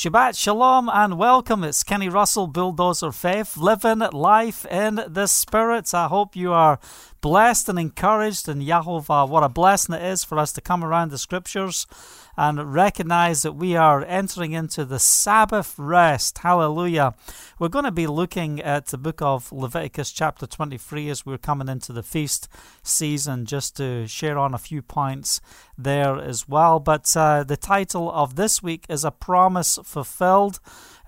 Shabbat Shalom and welcome. It's Kenny Russell, Bulldozer Faith, living life in the Spirit. I hope you are blessed and encouraged in Yahovah. What a blessing it is for us to come around the scriptures and recognize that we are entering into the Sabbath rest. Hallelujah. We're going to be looking at the book of Leviticus, chapter 23, as we're coming into the feast season, just to share on a few points there as well. But uh, the title of this week is A Promise Fulfilled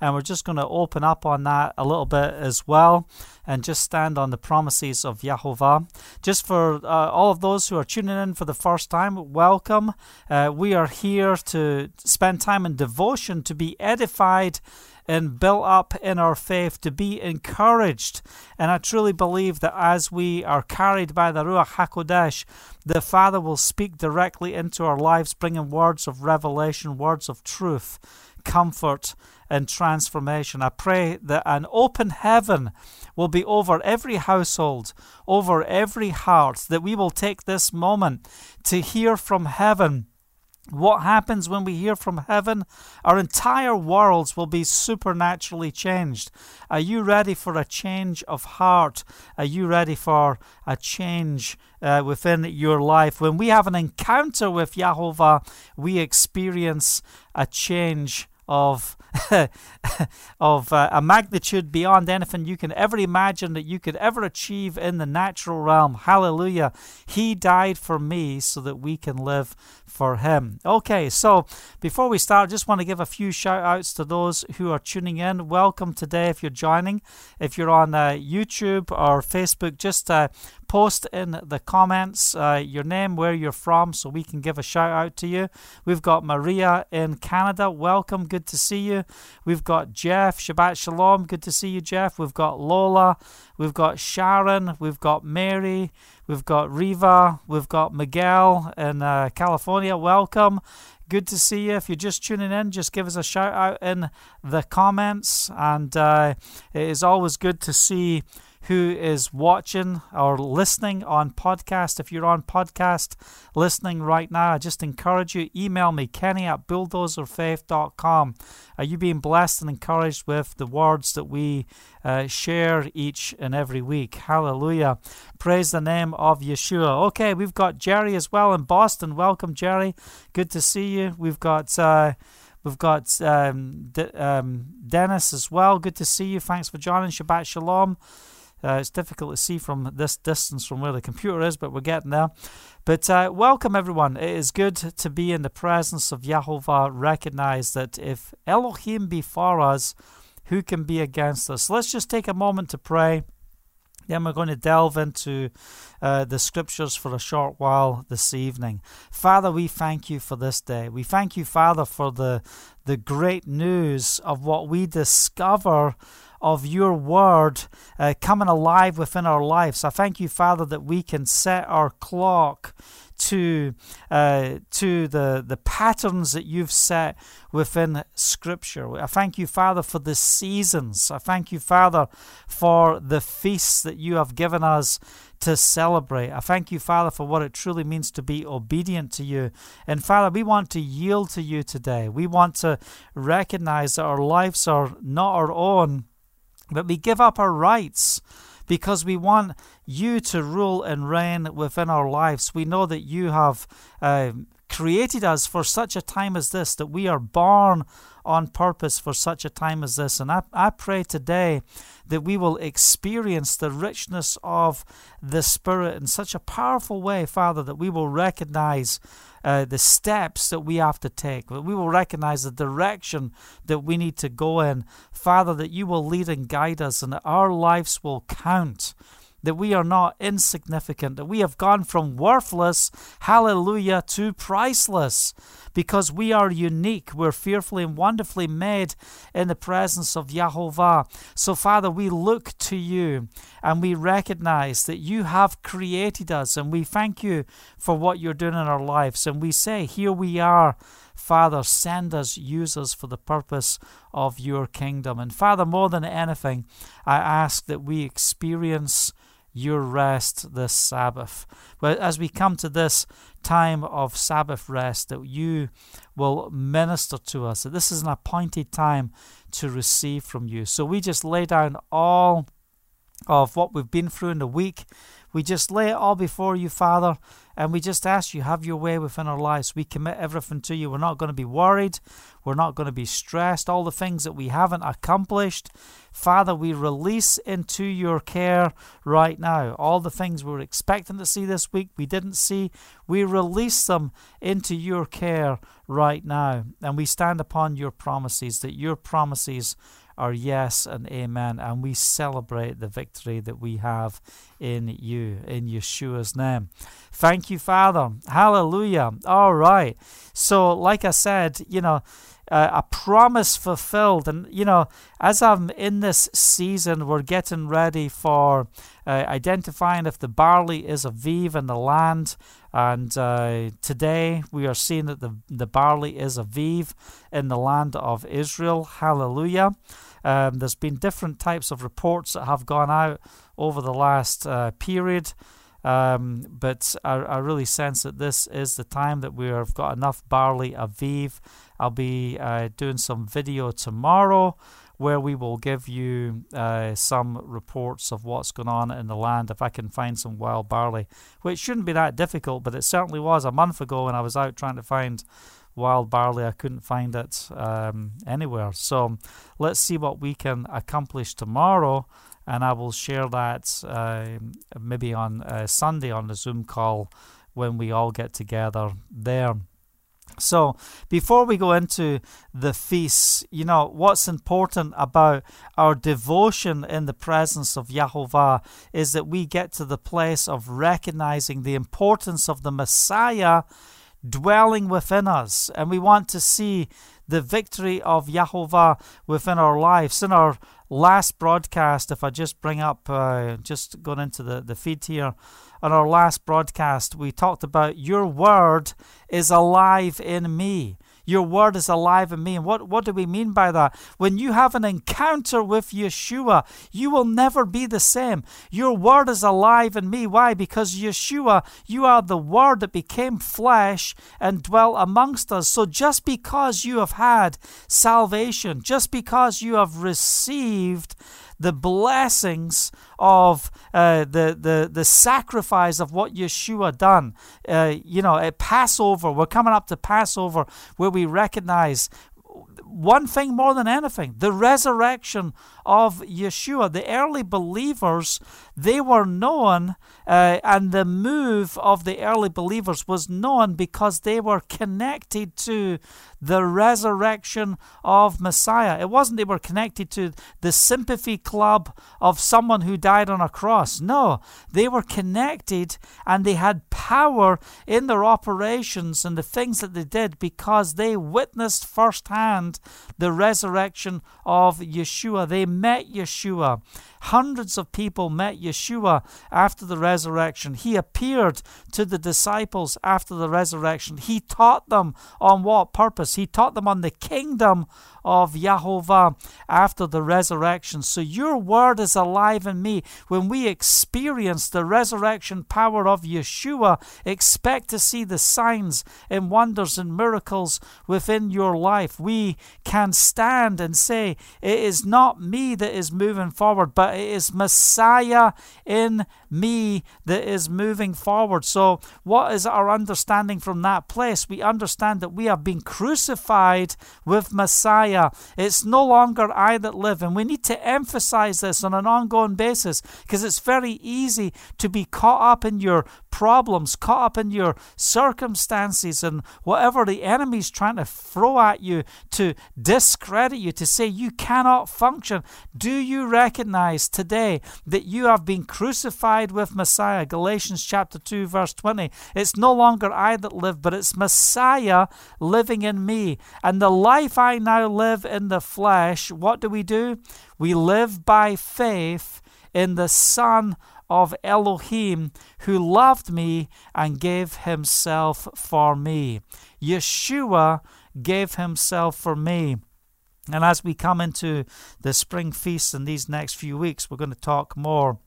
and we're just going to open up on that a little bit as well and just stand on the promises of Yahovah. Just for uh, all of those who are tuning in for the first time, welcome. Uh, we are here to spend time in devotion, to be edified and built up in our faith, to be encouraged. And I truly believe that as we are carried by the Ruach HaKodesh, the Father will speak directly into our lives, bringing words of revelation, words of truth, comfort, and transformation. I pray that an open heaven will be over every household, over every heart, that we will take this moment to hear from heaven. What happens when we hear from heaven? Our entire worlds will be supernaturally changed. Are you ready for a change of heart? Are you ready for a change uh, within your life? When we have an encounter with Yahovah, we experience a change of of uh, a magnitude beyond anything you can ever imagine that you could ever achieve in the natural realm. Hallelujah. He died for me so that we can live for him. Okay, so before we start, I just want to give a few shout outs to those who are tuning in. Welcome today if you're joining. If you're on uh, YouTube or Facebook, just uh, post in the comments uh, your name, where you're from, so we can give a shout out to you. We've got Maria in Canada. Welcome. Good to see you. We've got Jeff. Shabbat Shalom. Good to see you, Jeff. We've got Lola. We've got Sharon. We've got Mary. We've got Riva. We've got Miguel in uh, California. Welcome. Good to see you. If you're just tuning in, just give us a shout out in the comments. And uh, it is always good to see who is watching or listening on podcast. If you're on podcast listening right now, I just encourage you, email me, kenny at bulldozerfaith.com. Are you being blessed and encouraged with the words that we uh, share each and every week? Hallelujah. Praise the name of Yeshua. Okay, we've got Jerry as well in Boston. Welcome, Jerry. Good to see you. We've got. Uh, We've got um, um, Dennis as well. Good to see you. Thanks for joining. Shabbat Shalom. Uh, it's difficult to see from this distance from where the computer is, but we're getting there. But uh, welcome, everyone. It is good to be in the presence of Yahovah. Recognize that if Elohim be for us, who can be against us? let's just take a moment to pray. Then we're going to delve into uh, the scriptures for a short while this evening. Father, we thank you for this day. We thank you, Father, for the the great news of what we discover of your word uh, coming alive within our lives. I thank you, Father, that we can set our clock to uh, to the the patterns that you've set within Scripture. I thank you, Father, for the seasons. I thank you, Father, for the feasts that you have given us to celebrate. I thank you, Father, for what it truly means to be obedient to you. And Father, we want to yield to you today. We want to recognize that our lives are not our own but we give up our rights because we want you to rule and reign within our lives. We know that you have uh, created us for such a time as this, that we are born on purpose for such a time as this. And I, I pray today that we will experience the richness of the Spirit in such a powerful way, Father, that we will recognize uh, the steps that we have to take. That we will recognize the direction that we need to go in. Father, that you will lead and guide us and that our lives will count that we are not insignificant, that we have gone from worthless, hallelujah, to priceless, because we are unique. We're fearfully and wonderfully made in the presence of Yahovah. So, Father, we look to you and we recognize that you have created us, and we thank you for what you're doing in our lives. And we say, Here we are. Father, send us, use us for the purpose of your kingdom. And Father, more than anything, I ask that we experience your rest this Sabbath. But as we come to this time of Sabbath rest, that you will minister to us, that this is an appointed time to receive from you. So we just lay down all of what we've been through in the week. We just lay it all before you, Father, and we just ask you, have your way within our lives. We commit everything to you. We're not going to be worried. We're not going to be stressed. All the things that we haven't accomplished, Father, we release into your care right now. All the things we were expecting to see this week, we didn't see. We release them into your care right now. And we stand upon your promises, that your promises are yes and amen. And we celebrate the victory that we have in you, in Yeshua's name. Thank you, Father. Hallelujah. All right. So, like I said, you know, uh, a promise fulfilled. And, you know, as I'm in this season, we're getting ready for uh, identifying if the barley is a aviv in the land. And uh, today we are seeing that the, the barley is aviv in the land of Israel. Hallelujah. Um, there's been different types of reports that have gone out over the last uh, period. Um, but I, I, really sense that this is the time that we have got enough barley aviv. I'll be uh, doing some video tomorrow where we will give you uh, some reports of what's going on in the land if I can find some wild barley, which shouldn't be that difficult, but it certainly was a month ago when I was out trying to find wild barley. I couldn't find it um, anywhere. So let's see what we can accomplish tomorrow, and I will share that uh, maybe on uh, Sunday on the Zoom call when we all get together there. So, before we go into the feasts, you know, what's important about our devotion in the presence of Yahovah is that we get to the place of recognizing the importance of the Messiah dwelling within us. And we want to see the victory of Yahovah within our lives. In our last broadcast, if I just bring up, uh, just going into the, the feed here, on our last broadcast, we talked about your word is alive in me. Your word is alive in me. And what, what do we mean by that? When you have an encounter with Yeshua, you will never be the same. Your word is alive in me. Why? Because Yeshua, you are the word that became flesh and dwelt amongst us. So just because you have had salvation, just because you have received the blessings of uh, the, the, the sacrifice of what Yeshua done. Uh, you know, at Passover, we're coming up to Passover where we recognize one thing more than anything the resurrection of Yeshua. The early believers, they were known, uh, and the move of the early believers was known because they were connected to the resurrection of Messiah. It wasn't they were connected to the sympathy club of someone who died on a cross. No, they were connected and they had power in their operations and the things that they did because they witnessed firsthand the resurrection of Yeshua. They met Yeshua. Hundreds of people met Yeshua after the resurrection. He appeared to the disciples after the resurrection. He taught them on what purpose? He taught them on the kingdom of Yahovah after the resurrection. So your word is alive in me. When we experience the resurrection power of Yeshua, expect to see the signs and wonders and miracles within your life. We can stand and say, It is not me that is moving forward, but it is Messiah in me that is moving forward. So, what is our understanding from that place? We understand that we have been crucified with Messiah. It's no longer I that live. And we need to emphasize this on an ongoing basis because it's very easy to be caught up in your problems, caught up in your circumstances, and whatever the enemy's trying to throw at you to discredit you, to say you cannot function. Do you recognize today that you have been crucified with Messiah? Galatians chapter 2, verse 20. It's no longer I that live, but it's Messiah living in me. And the life I now live in the flesh, what do we do? We live by faith in the Son of Elohim who loved me and gave himself for me. Yeshua gave himself for me. And as we come into the spring feast in these next few weeks, we're going to talk more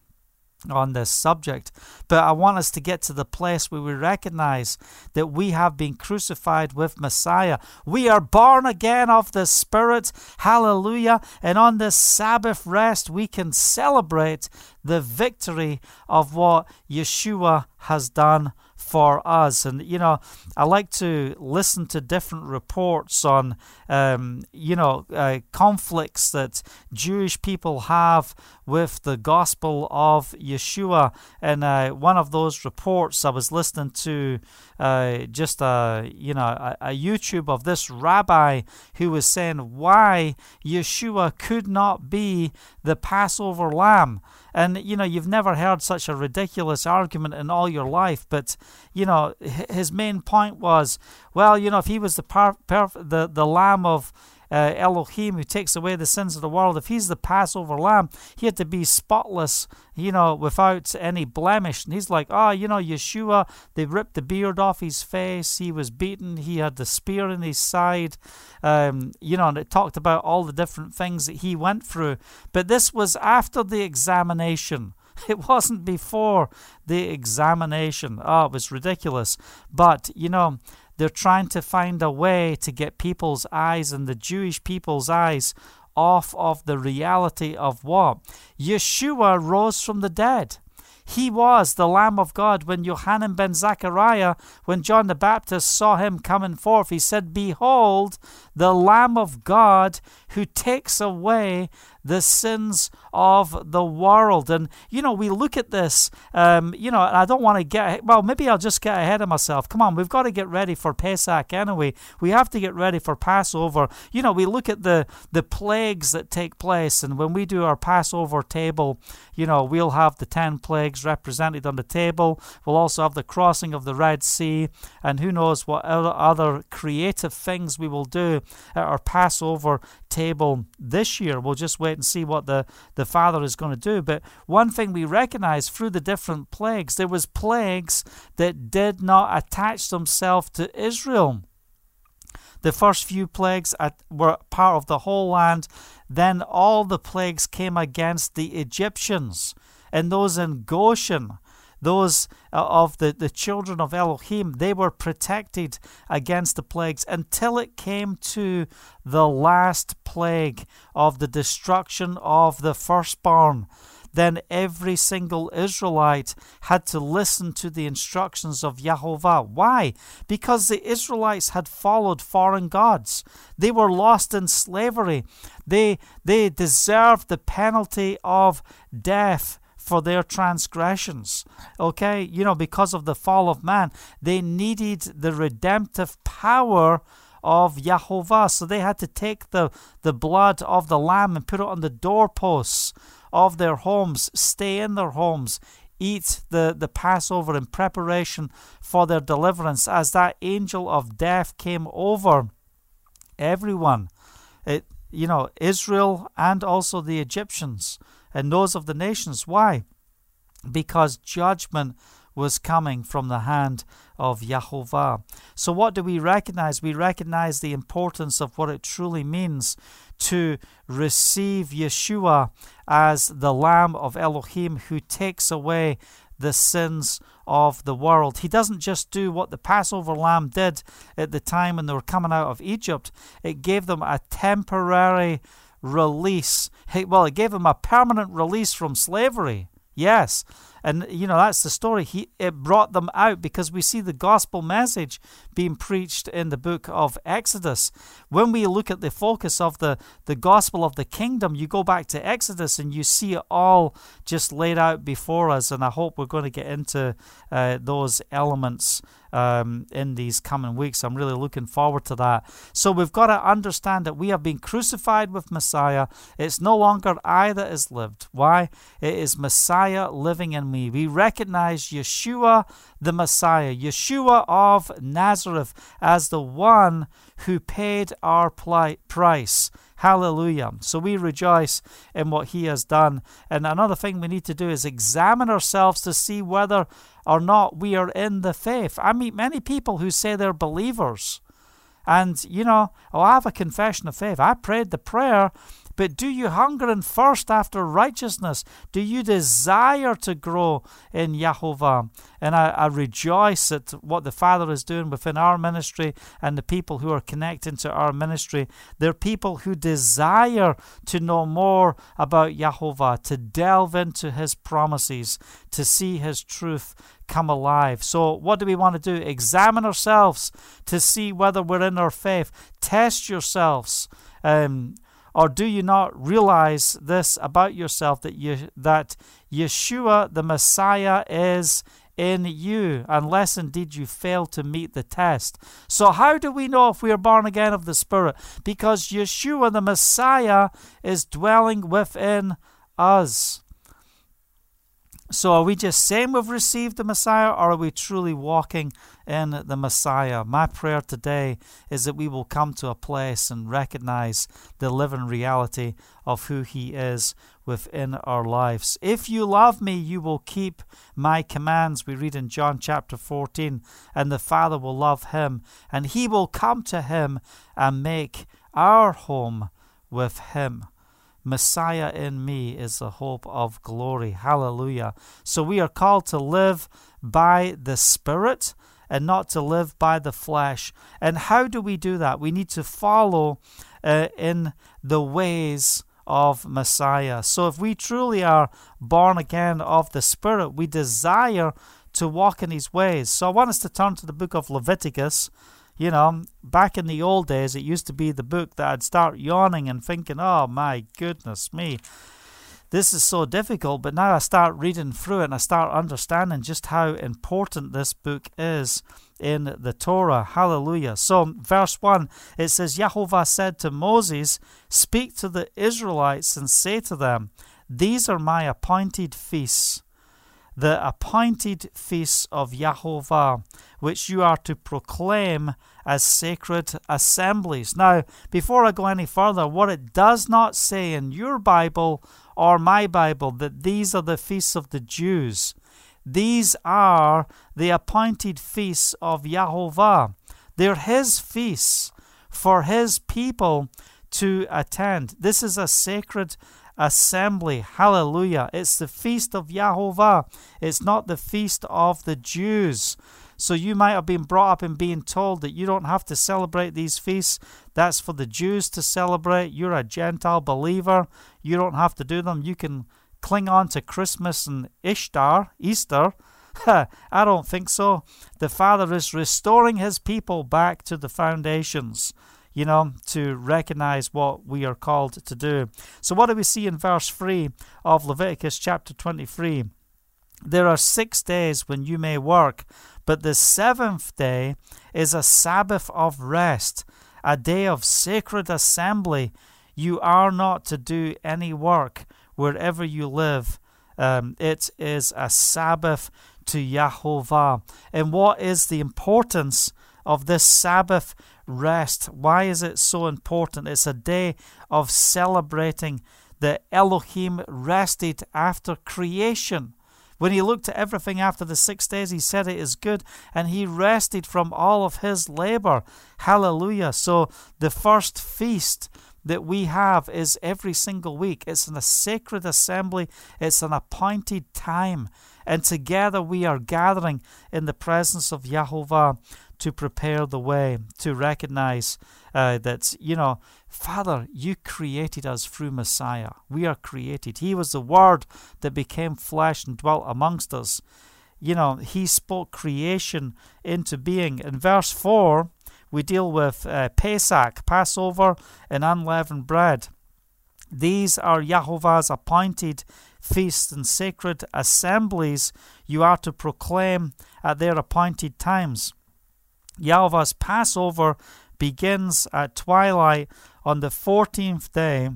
on this subject. But I want us to get to the place where we recognize that we have been crucified with Messiah. We are born again of the Spirit. Hallelujah. And on this Sabbath rest, we can celebrate the victory of what Yeshua has done for us. And, you know, I like to listen to different reports on, um, you know, uh, conflicts that Jewish people have with the gospel of Yeshua. And uh, one of those reports, I was listening to uh, just a, you know, a, a YouTube of this rabbi who was saying why Yeshua could not be the Passover lamb. And, you know, you've never heard such a ridiculous argument in all your life. But, you know, his main point was, well, you know, if he was the, par- the, the lamb of uh, Elohim who takes away the sins of the world, if he's the Passover lamb, he had to be spotless, you know, without any blemish. And he's like, oh, you know, Yeshua, they ripped the beard off his face. He was beaten. He had the spear in his side. Um, you know, and it talked about all the different things that he went through. But this was after the examination. It wasn't before the examination. Oh, it was ridiculous. But, you know, they're trying to find a way to get people's eyes and the Jewish people's eyes off of the reality of what? Yeshua rose from the dead. He was the Lamb of God when Yohanan ben Zechariah, when John the Baptist saw him coming forth, he said, Behold, the Lamb of God who takes away the sins of the world. And, you know, we look at this, um, you know, I don't want to get, well, maybe I'll just get ahead of myself. Come on, we've got to get ready for Pesach anyway. We have to get ready for Passover. You know, we look at the, the plagues that take place, and when we do our Passover table, you know, we'll have the 10 plagues represented on the table. We'll also have the crossing of the Red Sea, and who knows what other creative things we will do at our Passover table this year. We'll just wait and see what the, the Father is going to do. But one thing we recognize through the different plagues, there was plagues that did not attach themselves to Israel. The first few plagues were part of the whole land. Then all the plagues came against the Egyptians and those in Goshen those uh, of the, the children of Elohim, they were protected against the plagues until it came to the last plague of the destruction of the firstborn. Then every single Israelite had to listen to the instructions of Yahovah. Why? Because the Israelites had followed foreign gods. They were lost in slavery. They, they deserved the penalty of death for their transgressions. Okay, you know, because of the fall of man, they needed the redemptive power of Yahovah. So they had to take the, the blood of the lamb and put it on the doorposts of their homes, stay in their homes, eat the, the Passover in preparation for their deliverance. As that angel of death came over everyone, it, you know, Israel and also the Egyptians and those of the nations. Why? Because judgment was coming from the hand of Yahovah. So, what do we recognize? We recognize the importance of what it truly means to receive Yeshua as the Lamb of Elohim who takes away the sins of the world. He doesn't just do what the Passover lamb did at the time when they were coming out of Egypt, it gave them a temporary release. Well, it gave him a permanent release from slavery. Yes. And you know that's the story. He it brought them out because we see the gospel message being preached in the book of Exodus. When we look at the focus of the the gospel of the kingdom, you go back to Exodus and you see it all just laid out before us. And I hope we're going to get into uh, those elements um, in these coming weeks. I'm really looking forward to that. So we've got to understand that we have been crucified with Messiah. It's no longer I that is lived. Why? It is Messiah living in me. We recognize Yeshua the Messiah, Yeshua of Nazareth, as the one who paid our price. Hallelujah. So we rejoice in what he has done. And another thing we need to do is examine ourselves to see whether or not we are in the faith. I meet many people who say they're believers. And, you know, oh, I have a confession of faith. I prayed the prayer, But do you hunger and thirst after righteousness? Do you desire to grow in Yahovah? And I, I rejoice at what the Father is doing within our ministry and the people who are connecting to our ministry. They're people who desire to know more about Yahovah, to delve into His promises, to see His truth come alive. So, what do we want to do? Examine ourselves to see whether we're in our faith. Test yourselves. Um, or do you not realize this about yourself that you that Yeshua the Messiah is in you, unless indeed you fail to meet the test. So, how do we know if we are born again of the Spirit? Because Yeshua the Messiah is dwelling within us. So, are we just saying we've received the Messiah, or are we truly walking in the Messiah? My prayer today is that we will come to a place and recognize the living reality of who He is within our lives. If you love me, you will keep my commands. We read in John chapter 14, and the Father will love Him, and He will come to Him and make our home with Him. Messiah in me is the hope of glory. Hallelujah. So we are called to live by the Spirit and not to live by the flesh. And how do we do that? We need to follow uh, in the ways of Messiah. So if we truly are born again of the Spirit, we desire to walk in His ways. So I want us to turn to the book of Leviticus. You know, back in the old days, it used to be the book that I'd start yawning and thinking, oh my goodness me, this is so difficult. But now I start reading through it and I start understanding just how important this book is in the Torah. Hallelujah. So, verse 1, it says, Yahovah said to Moses, Speak to the Israelites and say to them, These are my appointed feasts the appointed feasts of Yahovah, which you are to proclaim as sacred assemblies. Now, before I go any further, what it does not say in your Bible or my Bible that these are the feasts of the Jews. These are the appointed feasts of Yahovah. They're his feasts for his people to attend. This is a sacred assembly. Hallelujah. It's the feast of Yahovah. It's not the feast of the Jews. So you might have been brought up in being told that you don't have to celebrate these feasts. That's for the Jews to celebrate. You're a Gentile believer. You don't have to do them. You can cling on to Christmas and Ishtar, Easter. I don't think so. The Father is restoring his people back to the foundations you know, to recognize what we are called to do. So, what do we see in verse 3 of Leviticus chapter 23? There are six days when you may work, but the seventh day is a Sabbath of rest, a day of sacred assembly. You are not to do any work wherever you live. Um, it is a Sabbath to Yahovah. And what is the importance of this Sabbath rest. Why is it so important? It's a day of celebrating that Elohim rested after creation. When he looked at everything after the six days, he said it is good, and he rested from all of his labor. Hallelujah. So the first feast that we have is every single week. It's in a sacred assembly, it's an appointed time. And together we are gathering in the presence of Yahovah to prepare the way, to recognize uh, that, you know, Father, you created us through Messiah. We are created. He was the Word that became flesh and dwelt amongst us. You know, He spoke creation into being. In verse 4, we deal with uh, Pesach, Passover, and unleavened bread. These are Yahovah's appointed feasts and sacred assemblies you are to proclaim at their appointed times. Yahovah's Passover begins at twilight on the 14th day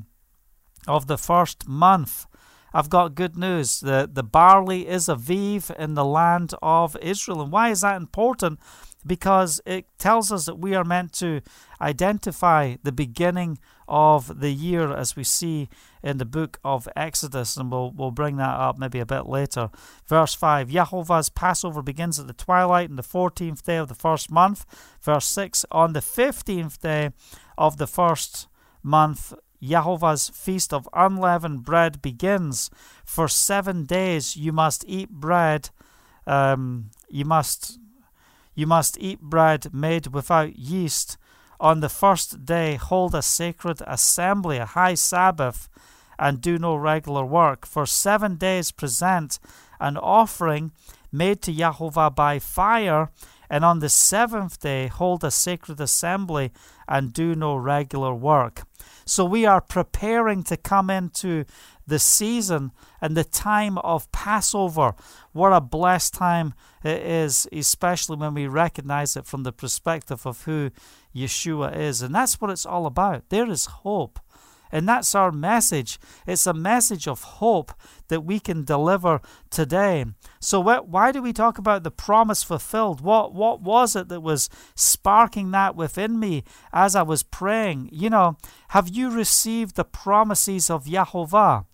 of the first month. I've got good news. The, the barley is aviv in the land of Israel. And why is that important? Because it tells us that we are meant to identify the beginning of the year as we see in the book of Exodus, and we'll, we'll bring that up maybe a bit later. Verse 5 Yahovah's Passover begins at the twilight on the 14th day of the first month. Verse 6 On the 15th day of the first month, Yahovah's feast of unleavened bread begins. For seven days you must eat bread. Um, you must you must eat bread made without yeast. On the first day, hold a sacred assembly, a high Sabbath, and do no regular work. For seven days, present an offering made to Yahovah by fire, and on the seventh day, hold a sacred assembly and do no regular work. So we are preparing to come into the season and the time of Passover. What a blessed time it is, especially when we recognize it from the perspective of who Yeshua is. And that's what it's all about. There is hope. And that's our message. It's a message of hope that we can deliver today. So, why do we talk about the promise fulfilled? What, what was it that was sparking that within me as I was praying? You know, have you received the promises of Yahovah?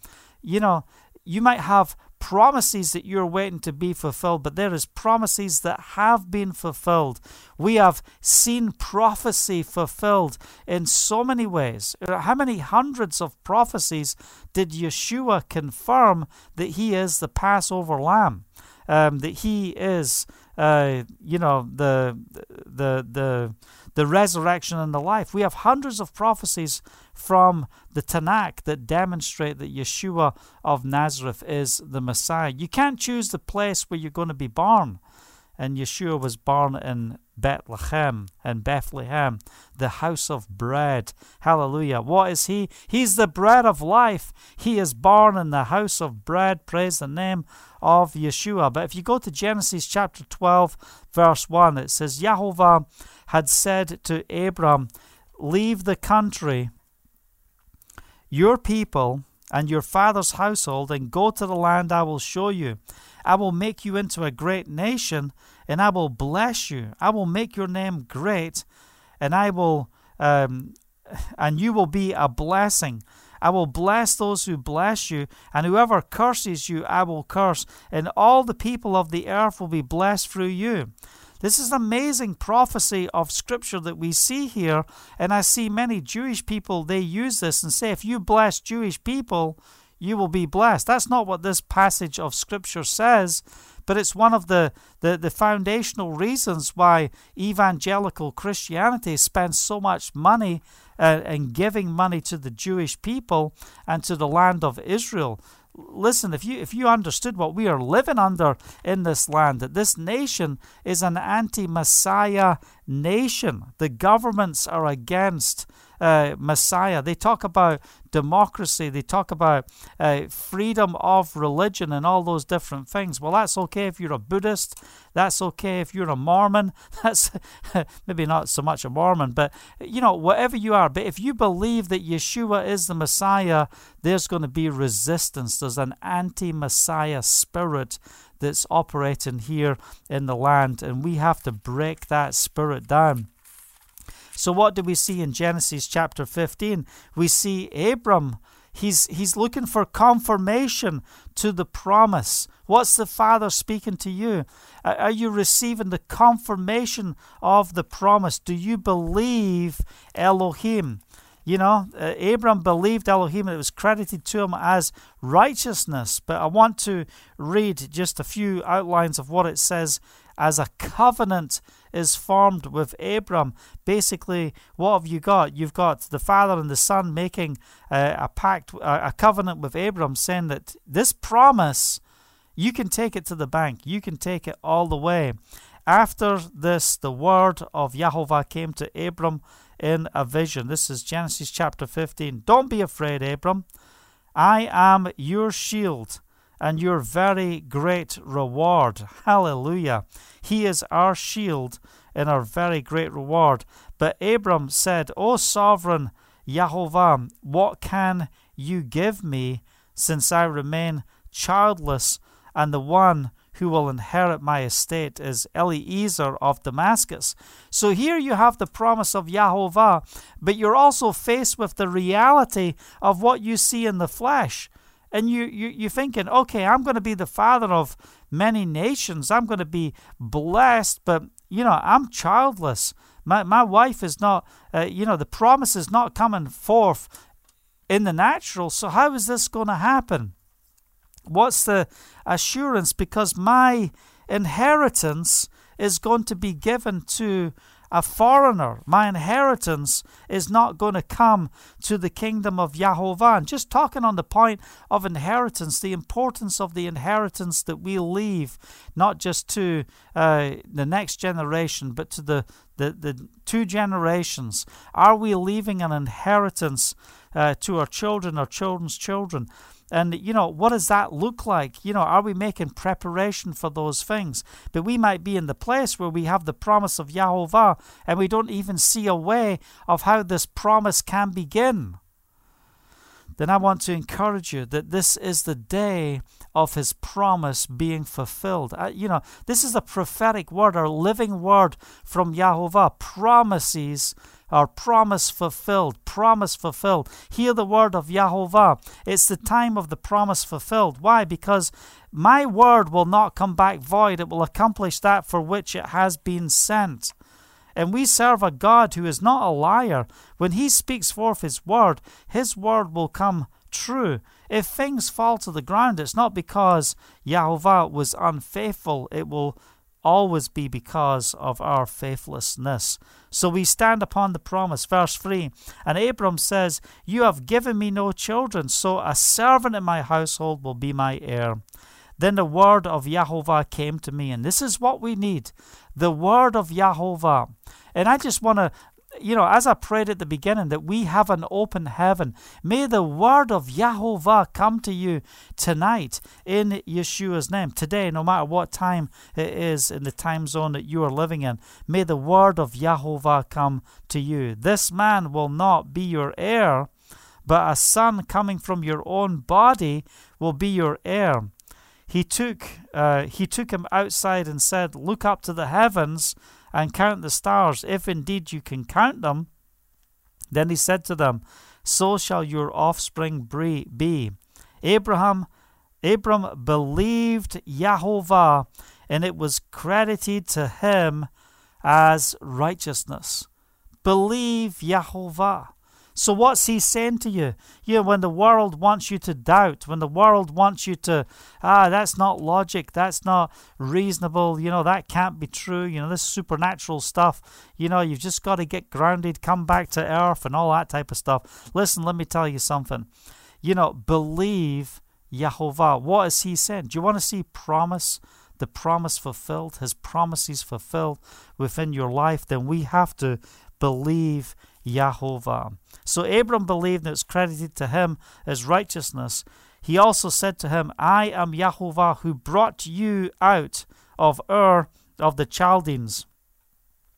You know, you might have promises that you're waiting to be fulfilled, but there is promises that have been fulfilled. We have seen prophecy fulfilled in so many ways. How many hundreds of prophecies did Yeshua confirm that he is the Passover lamb? Um, that he is, uh, you know, the the the the resurrection and the life. We have hundreds of prophecies from the Tanakh that demonstrate that Yeshua of Nazareth is the Messiah. You can't choose the place where you're going to be born. And Yeshua was born in Bethlehem in Bethlehem, the house of bread. Hallelujah. What is he? He's the bread of life. He is born in the house of bread. Praise the name of Yeshua. But if you go to Genesis chapter 12, verse 1, it says, Yahovah had said to Abram, Leave the country your people and your father's household and go to the land I will show you. I will make you into a great nation and I will bless you. I will make your name great and I will um, and you will be a blessing. I will bless those who bless you, and whoever curses you, I will curse, and all the people of the earth will be blessed through you. This is an amazing prophecy of scripture that we see here, and I see many Jewish people they use this and say, if you bless Jewish people, you will be blessed. That's not what this passage of scripture says, but it's one of the, the, the foundational reasons why evangelical Christianity spends so much money uh, and giving money to the Jewish people and to the land of Israel listen, if you if you understood what we are living under in this land, that this nation is an anti-Messiah nation. The governments are against uh, Messiah. They talk about democracy. They talk about uh, freedom of religion and all those different things. Well, that's okay if you're a Buddhist. That's okay if you're a Mormon. That's maybe not so much a Mormon, but you know, whatever you are. But if you believe that Yeshua is the Messiah, there's going to be resistance. There's an anti Messiah spirit that's operating here in the land, and we have to break that spirit down. So, what do we see in Genesis chapter 15? We see Abram. He's, he's looking for confirmation to the promise. What's the Father speaking to you? Are you receiving the confirmation of the promise? Do you believe Elohim? You know, uh, Abram believed Elohim, and it was credited to him as righteousness. But I want to read just a few outlines of what it says as a covenant is formed with Abram. Basically, what have you got? You've got the father and the son making a, a pact, a, a covenant with Abram, saying that this promise, you can take it to the bank, you can take it all the way. After this, the word of Yahovah came to Abram in a vision. This is Genesis chapter 15. Don't be afraid, Abram. I am your shield and your very great reward. Hallelujah. He is our shield and our very great reward. But Abram said, O sovereign Yahovah, what can you give me since I remain childless, and the one who will inherit my estate is Eliezer of Damascus. So here you have the promise of Yahovah, but you're also faced with the reality of what you see in the flesh and you, you you're thinking, okay, I'm going to be the father of many nations. I'm going to be blessed, but you know, I'm childless. My my wife is not. Uh, you know, the promise is not coming forth in the natural. So, how is this going to happen? What's the assurance? Because my inheritance is going to be given to a foreigner. My inheritance is not going to come to the kingdom of Yahovah. And just talking on the point of inheritance, the importance of the inheritance that we leave, not just to uh, the next generation, but to the, the, the two generations. Are we leaving an inheritance uh, to our children, our children's children? And, you know, what does that look like? You know, are we making preparation for those things? But we might be in the place where we have the promise of Yahovah and we don't even see a way of how this promise can begin. Then I want to encourage you that this is the day of his promise being fulfilled. Uh, you know, this is a prophetic word, a living word from Yahovah. Promises our promise fulfilled, promise fulfilled. Hear the word of Yahovah. It's the time of the promise fulfilled. Why? Because my word will not come back void, it will accomplish that for which it has been sent. And we serve a God who is not a liar. When he speaks forth his word, his word will come true. If things fall to the ground, it's not because Yahovah was unfaithful, it will always be because of our faithlessness. So we stand upon the promise. Verse 3 And Abram says, You have given me no children, so a servant in my household will be my heir. Then the word of Yahovah came to me, and this is what we need the word of Yahovah. And I just want to you know, as I prayed at the beginning, that we have an open heaven. May the word of Yahovah come to you tonight in Yeshua's name. Today, no matter what time it is in the time zone that you are living in, may the word of Yahovah come to you. This man will not be your heir, but a son coming from your own body will be your heir. He took, uh, he took him outside and said, Look up to the heavens and count the stars, if indeed you can count them. Then he said to them, So shall your offspring be. Abraham, Abram believed Yahovah, and it was credited to him as righteousness. Believe Yahovah. So, what's he saying to you? You know, when the world wants you to doubt, when the world wants you to, ah, that's not logic, that's not reasonable, you know, that can't be true, you know, this supernatural stuff, you know, you've just got to get grounded, come back to earth, and all that type of stuff. Listen, let me tell you something. You know, believe Yahovah. What is he saying? Do you want to see promise? The promise fulfilled, his promises fulfilled within your life, then we have to believe Yahovah. So Abram believed and it's credited to him as righteousness. He also said to him, I am Yahovah who brought you out of Ur of the Chaldeans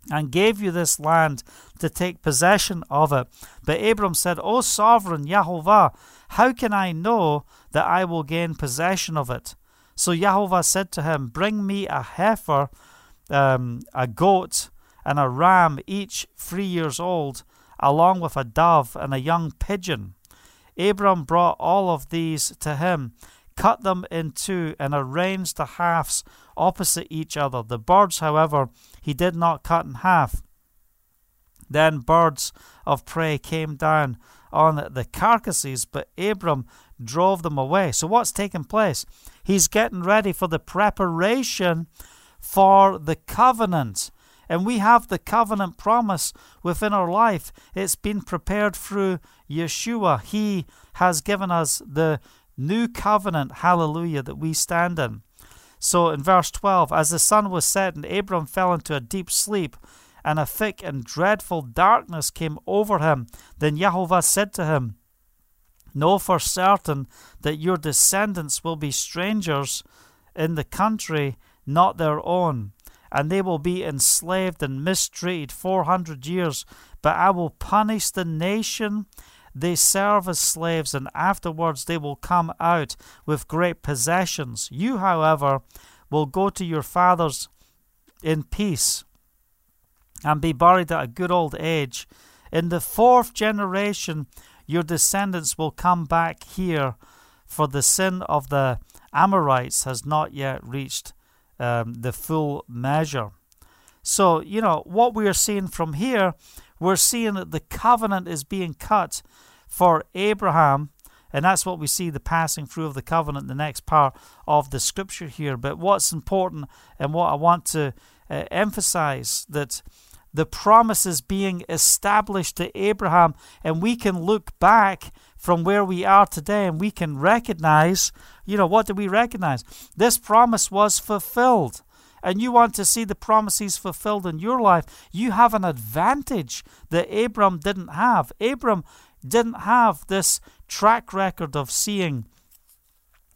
and gave you this land to take possession of it. But Abram said, O sovereign Yahovah, how can I know that I will gain possession of it? So Yahovah said to him, Bring me a heifer, um, a goat, and a ram, each three years old, along with a dove and a young pigeon. Abram brought all of these to him, cut them in two, and arranged the halves opposite each other. The birds, however, he did not cut in half. Then birds of prey came down on the carcasses, but Abram drove them away. So, what's taking place? He's getting ready for the preparation for the covenant. And we have the covenant promise within our life. It's been prepared through Yeshua. He has given us the new covenant, hallelujah, that we stand in. So in verse 12, as the sun was setting, Abram fell into a deep sleep, and a thick and dreadful darkness came over him. Then Yahovah said to him, Know for certain that your descendants will be strangers in the country not their own and they will be enslaved and mistreated 400 years. But I will punish the nation they serve as slaves, and afterwards they will come out with great possessions. You, however, will go to your fathers in peace and be buried at a good old age. In the fourth generation, your descendants will come back here, for the sin of the Amorites has not yet reached um, the full measure. So, you know, what we are seeing from here, we're seeing that the covenant is being cut for Abraham. And that's what we see the passing through of the covenant, the next part of the scripture here. But what's important and what I want to uh, emphasize that the promises being established to Abraham, and we can look back from where we are today and we can recognize, you know, what do we recognize? This promise was fulfilled. And you want to see the promises fulfilled in your life, you have an advantage that Abram didn't have. Abram didn't have this track record of seeing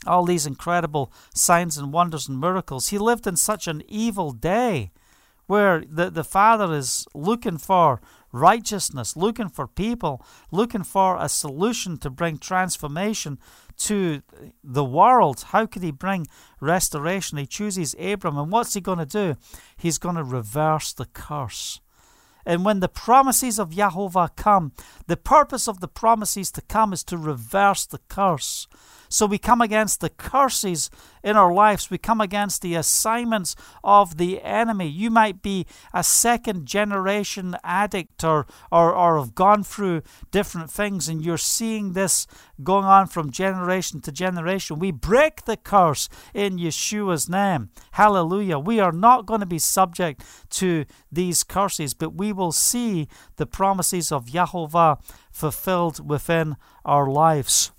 all these incredible signs and wonders and miracles. He lived in such an evil day where the, the Father is looking for righteousness, looking for people, looking for a solution to bring transformation to the world. How could he bring restoration? He chooses Abram, and what's he going to do? He's going to reverse the curse. And when the promises of Yahovah come, the purpose of the promises to come is to reverse the curse. So we come against the curses in our lives. We come against the assignments of the enemy. You might be a second generation addict or, or, or have gone through different things and you're seeing this going on from generation to generation. We break the curse in Yeshua's name. Hallelujah. We are not going to be subject to these curses, but we will see the promises of Yahovah fulfilled within our lives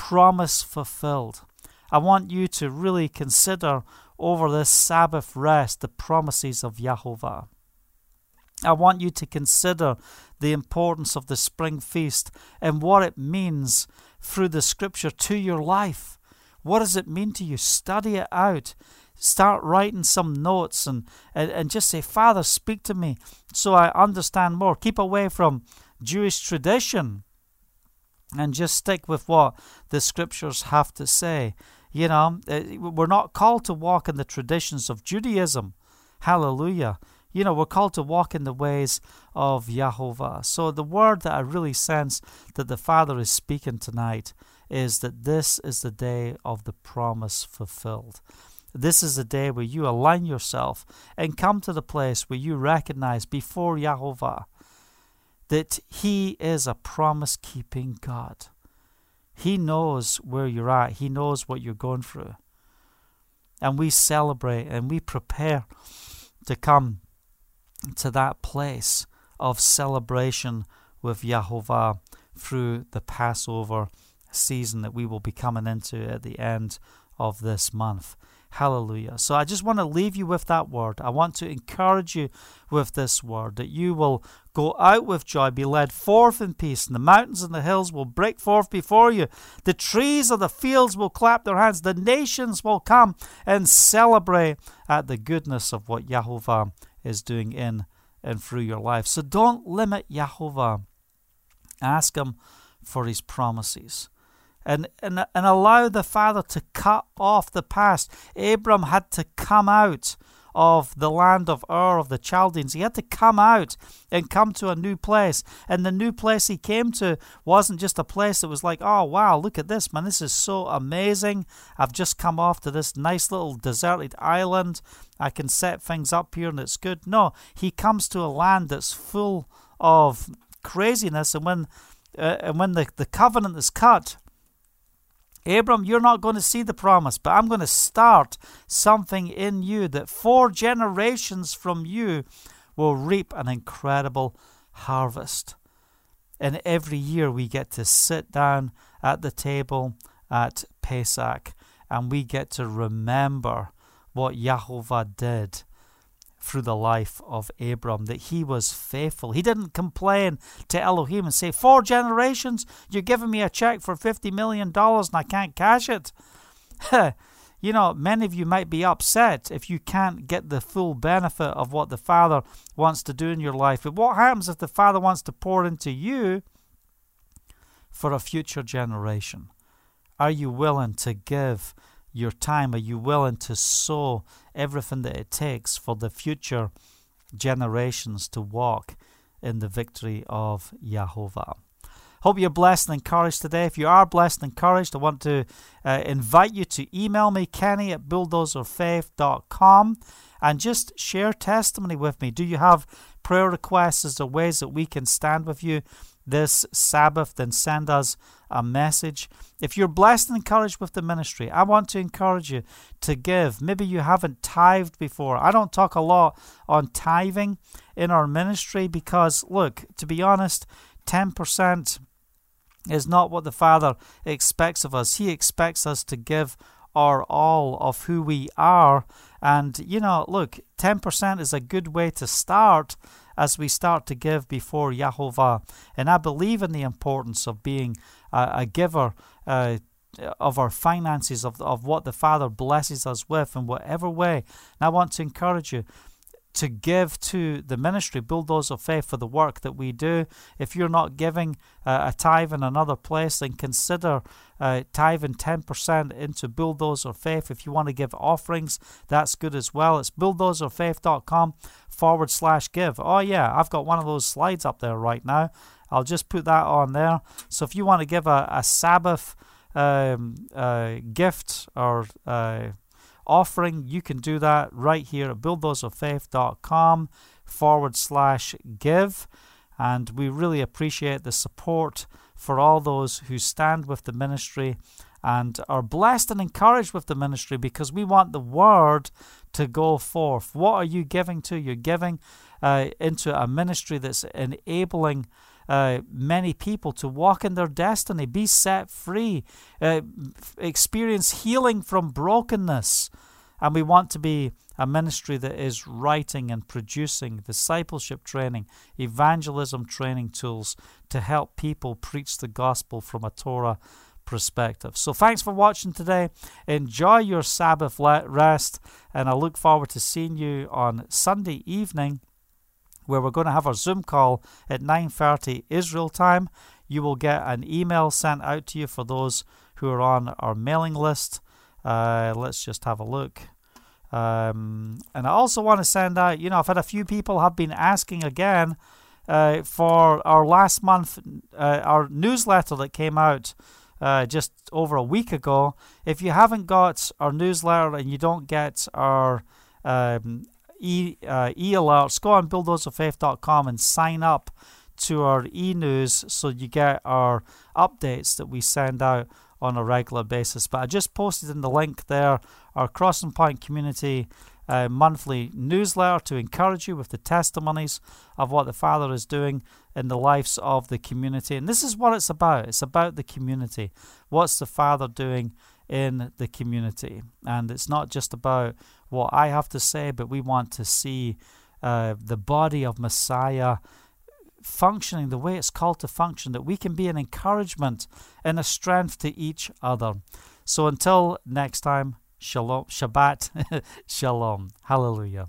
promise fulfilled. I want you to really consider over this Sabbath rest the promises of Yahovah. I want you to consider the importance of the spring feast and what it means through the scripture to your life. What does it mean to you? Study it out. Start writing some notes and, and, and just say, Father, speak to me so I understand more. Keep away from Jewish tradition and just stick with what the scriptures have to say. You know, eh, we're not called to walk in the traditions of Judaism. Hallelujah. You know, we're called to walk in the ways of Yahovah. So, the word that I really sense that the Father is speaking tonight is that this is the day of the promise fulfilled. This is the day where you align yourself and come to the place where you recognize before Yahovah that He is a promise keeping God. He knows where you're at, He knows what you're going through. And we celebrate and we prepare to come to that place of celebration with Yahovah through the Passover season that we will be coming into at the end of this month. Hallelujah. So I just want to leave you with that word. I want to encourage you with this word that you will go out with joy, be led forth in peace, and the mountains and the hills will break forth before you. The trees of the fields will clap their hands. The nations will come and celebrate at the goodness of what Yahovah is doing in and through your life. So don't limit Yahovah. Ask Him for His promises and, and, and allow the Father to cut off the past. Abram had to come out of the land of Ur of the Chaldeans. He had to come out and come to a new place. And the new place he came to wasn't just a place that was like, oh, wow, look at this, man. This is so amazing. I've just come off to this nice little deserted island. I can set things up here and it's good. No, he comes to a land that's full of craziness. And when, uh, and when the, the covenant is cut, Abram, you're not going to see the promise, but I'm going to start something in you that four generations from you will reap an incredible harvest. And every year we get to sit down at the table at Pesach and we get to remember what Yahovah did through the life of Abram, that he was faithful. He didn't complain to Elohim and say, Four generations, you're giving me a check for $50 million and I can't cash it. you know, many of you might be upset if you can't get the full benefit of what the Father wants to do in your life. But what happens if the Father wants to pour into you for a future generation? Are you willing to give your time? Are you willing to sow everything that it takes for the future generations to walk in the victory of Yahovah? Hope you're blessed and encouraged today. If you are blessed and encouraged, I want to uh, invite you to email me, kenny at bulldozerfaith.com, and just share testimony with me. Do you have prayer requests? Is there ways that we can stand with you? This Sabbath, then send us a message. If you're blessed and encouraged with the ministry, I want to encourage you to give. Maybe you haven't tithed before. I don't talk a lot on tithing in our ministry because, look, to be honest, 10% is not what the Father expects of us. He expects us to give our all of who we are. And, you know, look, 10% is a good way to start as we start to give before Yahovah. And I believe in the importance of being a, a giver. Uh, of our finances, of, of what the Father blesses us with in whatever way. And I want to encourage you to give to the ministry, Bulldozers of Faith, for the work that we do. If you're not giving uh, a tithe in another place, then consider uh, tithing 10% into Bulldozers of Faith. If you want to give offerings, that's good as well. It's bulldozerfaith.com forward slash give. Oh, yeah, I've got one of those slides up there right now. I'll just put that on there. So if you want to give a, a Sabbath um, uh, gift or uh, offering, you can do that right here at bulldozerfaith.com forward slash give. And we really appreciate the support for all those who stand with the ministry and are blessed and encouraged with the ministry because we want the word to go forth. What are you giving to? You're giving uh, into a ministry that's enabling uh, many people to walk in their destiny, be set free, uh, experience healing from brokenness. And we want to be a ministry that is writing and producing discipleship training, evangelism training tools to help people preach the gospel from a Torah perspective. So thanks for watching today. Enjoy your Sabbath rest, and I look forward to seeing you on Sunday evening where we're going to have our Zoom call at 9:30 Israel time. You will get an email sent out to you for those who are on our mailing list. Uh, let's just have a look. Um, and I also want to send out, you know, I've had a few people have been asking again uh, for our last month, uh, our newsletter that came out uh, just over a week ago. If you haven't got our newsletter and you don't get our um, e, uh, e alerts, go on bulldozerfaith.com and sign up to our e news so you get our updates that we send out on a regular basis. But I just posted in the link there our Crossing Point community uh, monthly newsletter to encourage you with the testimonies of what the Father is doing in the lives of the community. And this is what it's about it's about the community. What's the Father doing in the community? And it's not just about what I have to say, but we want to see uh, the body of Messiah functioning the way it's called to function, that we can be an encouragement and a strength to each other. So until next time, Shalom, Shabbat, Shalom. Hallelujah.